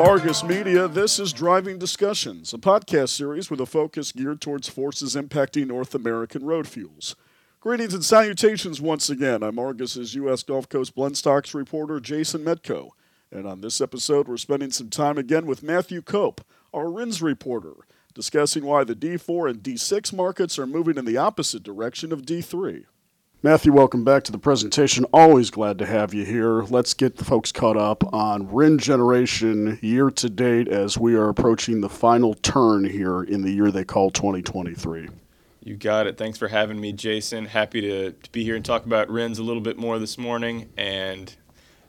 Argus Media, this is Driving Discussions, a podcast series with a focus geared towards forces impacting North American road fuels. Greetings and salutations once again. I'm Argus's U.S. Gulf Coast blend stocks reporter Jason Metko. And on this episode, we're spending some time again with Matthew Cope, our RINs reporter, discussing why the D4 and D6 markets are moving in the opposite direction of D3. Matthew, welcome back to the presentation. Always glad to have you here. Let's get the folks caught up on RIN generation year to date as we are approaching the final turn here in the year they call 2023. You got it. Thanks for having me, Jason. Happy to, to be here and talk about RINs a little bit more this morning. And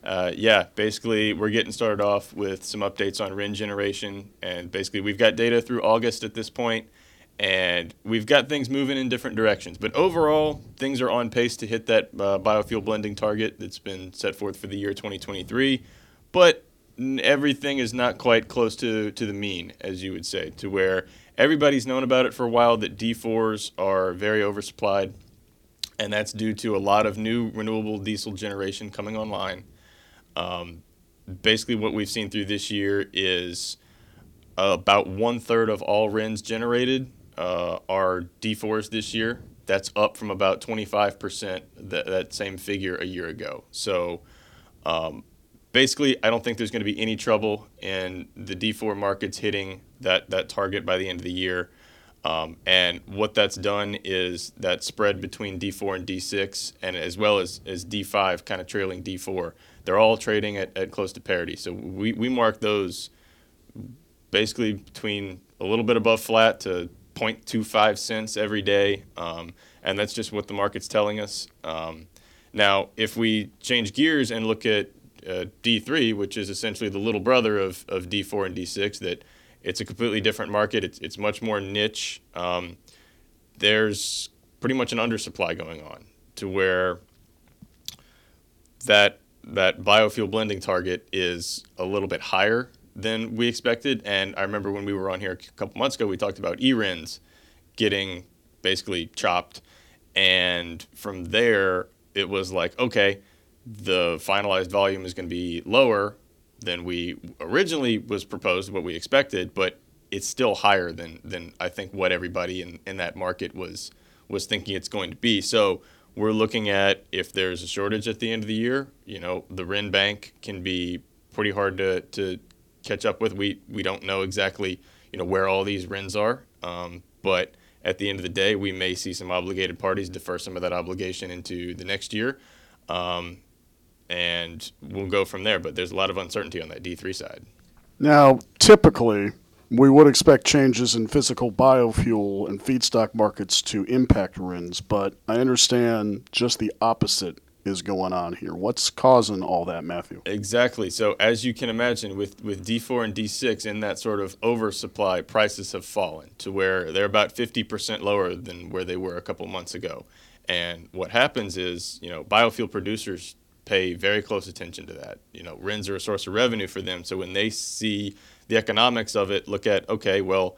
uh, yeah, basically, we're getting started off with some updates on RIN generation. And basically, we've got data through August at this point and we've got things moving in different directions. But overall, things are on pace to hit that uh, biofuel blending target that's been set forth for the year 2023. But everything is not quite close to, to the mean, as you would say, to where everybody's known about it for a while that D4s are very oversupplied. And that's due to a lot of new renewable diesel generation coming online. Um, basically, what we've seen through this year is about one third of all RINs generated uh, are D4s this year. That's up from about 25% that, that same figure a year ago. So um, basically, I don't think there's going to be any trouble in the D4 markets hitting that, that target by the end of the year. Um, and what that's done is that spread between D4 and D6, and as well as, as D5 kind of trailing D4, they're all trading at, at close to parity. So we, we mark those basically between a little bit above flat to 0.25 cents every day, um, and that's just what the market's telling us. Um, now, if we change gears and look at uh, D3, which is essentially the little brother of, of D4 and D6, that it's a completely different market. It's, it's much more niche. Um, there's pretty much an undersupply going on to where that that biofuel blending target is a little bit higher than we expected. And I remember when we were on here a couple months ago, we talked about ERINs getting basically chopped. And from there, it was like, okay, the finalized volume is going to be lower than we originally was proposed, what we expected, but it's still higher than, than I think what everybody in, in that market was was thinking it's going to be. So we're looking at if there's a shortage at the end of the year, you know, the RIN bank can be pretty hard to, to catch up with. We we don't know exactly you know where all these RINs are, um, but at the end of the day, we may see some obligated parties defer some of that obligation into the next year, um, and we'll go from there. But there's a lot of uncertainty on that D3 side. Now, typically, we would expect changes in physical biofuel and feedstock markets to impact RINs, but I understand just the opposite is going on here? What's causing all that, Matthew? Exactly. So as you can imagine, with, with D4 and D6 in that sort of oversupply, prices have fallen to where they're about 50% lower than where they were a couple months ago. And what happens is, you know, biofuel producers pay very close attention to that. You know, RINs are a source of revenue for them. So when they see the economics of it, look at, okay, well,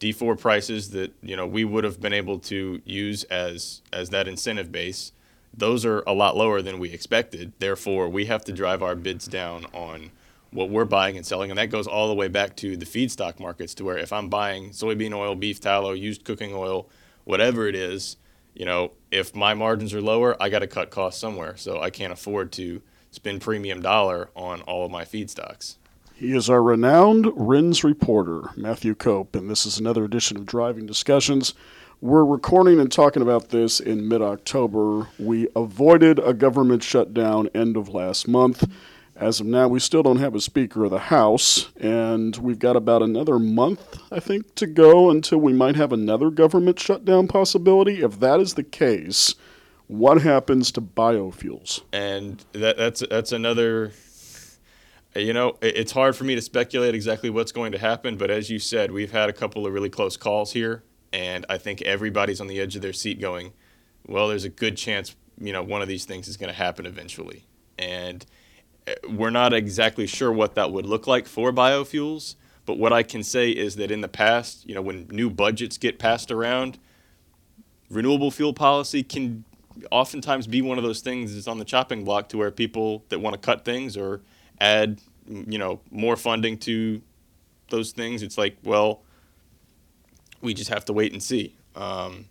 D4 prices that, you know, we would have been able to use as as that incentive base those are a lot lower than we expected. Therefore, we have to drive our bids down on what we're buying and selling. And that goes all the way back to the feedstock markets to where if I'm buying soybean oil, beef tallow, used cooking oil, whatever it is, you know, if my margins are lower, I got to cut costs somewhere. So I can't afford to spend premium dollar on all of my feedstocks. He is our renowned RINs reporter, Matthew Cope, and this is another edition of Driving Discussions. We're recording and talking about this in mid October. We avoided a government shutdown end of last month. As of now, we still don't have a Speaker of the House, and we've got about another month, I think, to go until we might have another government shutdown possibility. If that is the case, what happens to biofuels? And that, that's that's another. You know, it's hard for me to speculate exactly what's going to happen, but as you said, we've had a couple of really close calls here and I think everybody's on the edge of their seat going, well, there's a good chance, you know, one of these things is going to happen eventually. And uh, we're not exactly sure what that would look like for biofuels, but what I can say is that in the past, you know, when new budgets get passed around, renewable fuel policy can oftentimes be one of those things that's on the chopping block to where people that want to cut things or add you know, more funding to those things, it's like, well, we just have to wait and see. Um,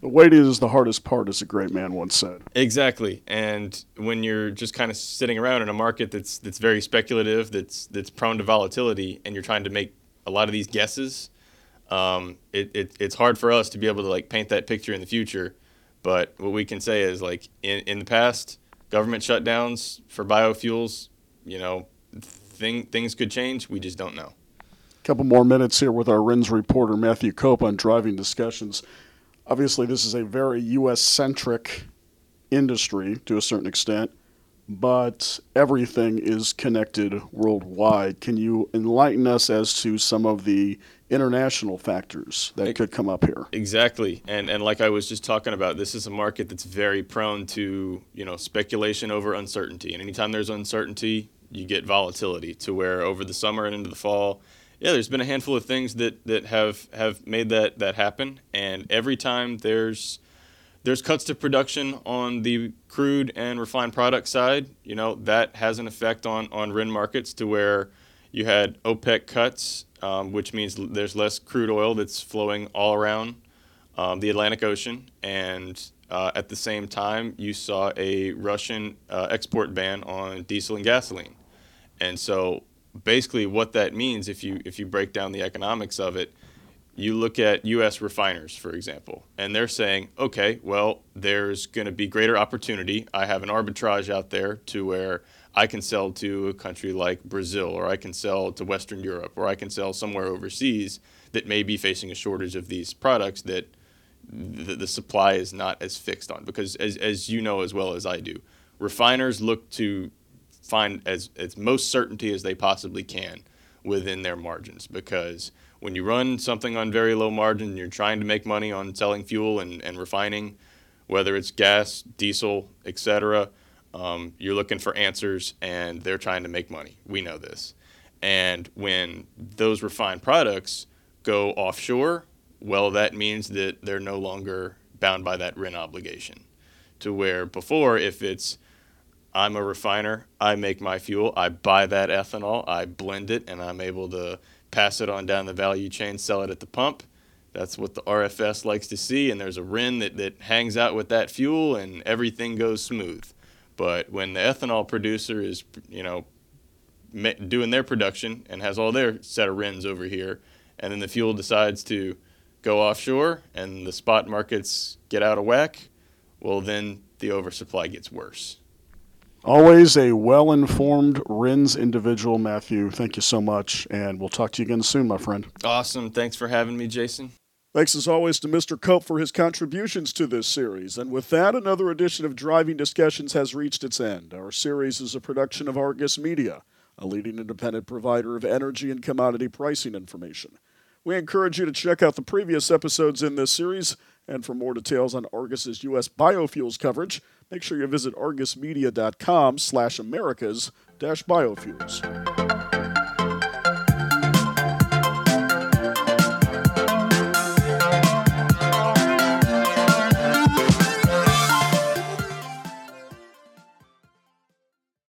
the waiting is the hardest part, as a great man once said. Exactly, and when you're just kind of sitting around in a market that's that's very speculative, that's that's prone to volatility, and you're trying to make a lot of these guesses, um, it, it it's hard for us to be able to like paint that picture in the future. But what we can say is like in in the past, government shutdowns for biofuels, you know, thing things could change. We just don't know. Couple more minutes here with our RINs reporter Matthew Cope on driving discussions obviously this is a very U.S. centric industry to a certain extent, but everything is connected worldwide. Can you enlighten us as to some of the international factors that could come up here? Exactly, and and like I was just talking about, this is a market that's very prone to you know speculation over uncertainty, and anytime there's uncertainty, you get volatility. To where over the summer and into the fall yeah, there's been a handful of things that, that have, have made that, that happen. And every time there's there's cuts to production on the crude and refined product side, you know, that has an effect on, on RIN markets to where you had OPEC cuts, um, which means there's less crude oil that's flowing all around um, the Atlantic Ocean. And uh, at the same time, you saw a Russian uh, export ban on diesel and gasoline. And so basically what that means if you if you break down the economics of it you look at US refiners for example and they're saying okay well there's going to be greater opportunity. I have an arbitrage out there to where I can sell to a country like Brazil or I can sell to Western Europe or I can sell somewhere overseas that may be facing a shortage of these products that the, the supply is not as fixed on. Because as, as you know as well as I do refiners look to find as, as most certainty as they possibly can within their margins because when you run something on very low margin and you're trying to make money on selling fuel and, and refining, whether it's gas, diesel, etc., um, you're looking for answers and they're trying to make money. We know this. And when those refined products go offshore, well, that means that they're no longer bound by that RIN obligation. To where before, if it's I'm a refiner. I make my fuel. I buy that ethanol. I blend it, and I'm able to pass it on down the value chain, sell it at the pump. That's what the RFS likes to see. And there's a RIN that, that hangs out with that fuel, and everything goes smooth. But when the ethanol producer is, you know, doing their production and has all their set of RINs over here, and then the fuel decides to go offshore and the spot markets get out of whack, well, then the oversupply gets worse. Always a well informed RINs individual, Matthew. Thank you so much, and we'll talk to you again soon, my friend. Awesome. Thanks for having me, Jason. Thanks as always to Mr. Cope for his contributions to this series. And with that, another edition of Driving Discussions has reached its end. Our series is a production of Argus Media, a leading independent provider of energy and commodity pricing information. We encourage you to check out the previous episodes in this series, and for more details on Argus's U.S. biofuels coverage, make sure you visit argusmedia.com slash americas dash biofuels.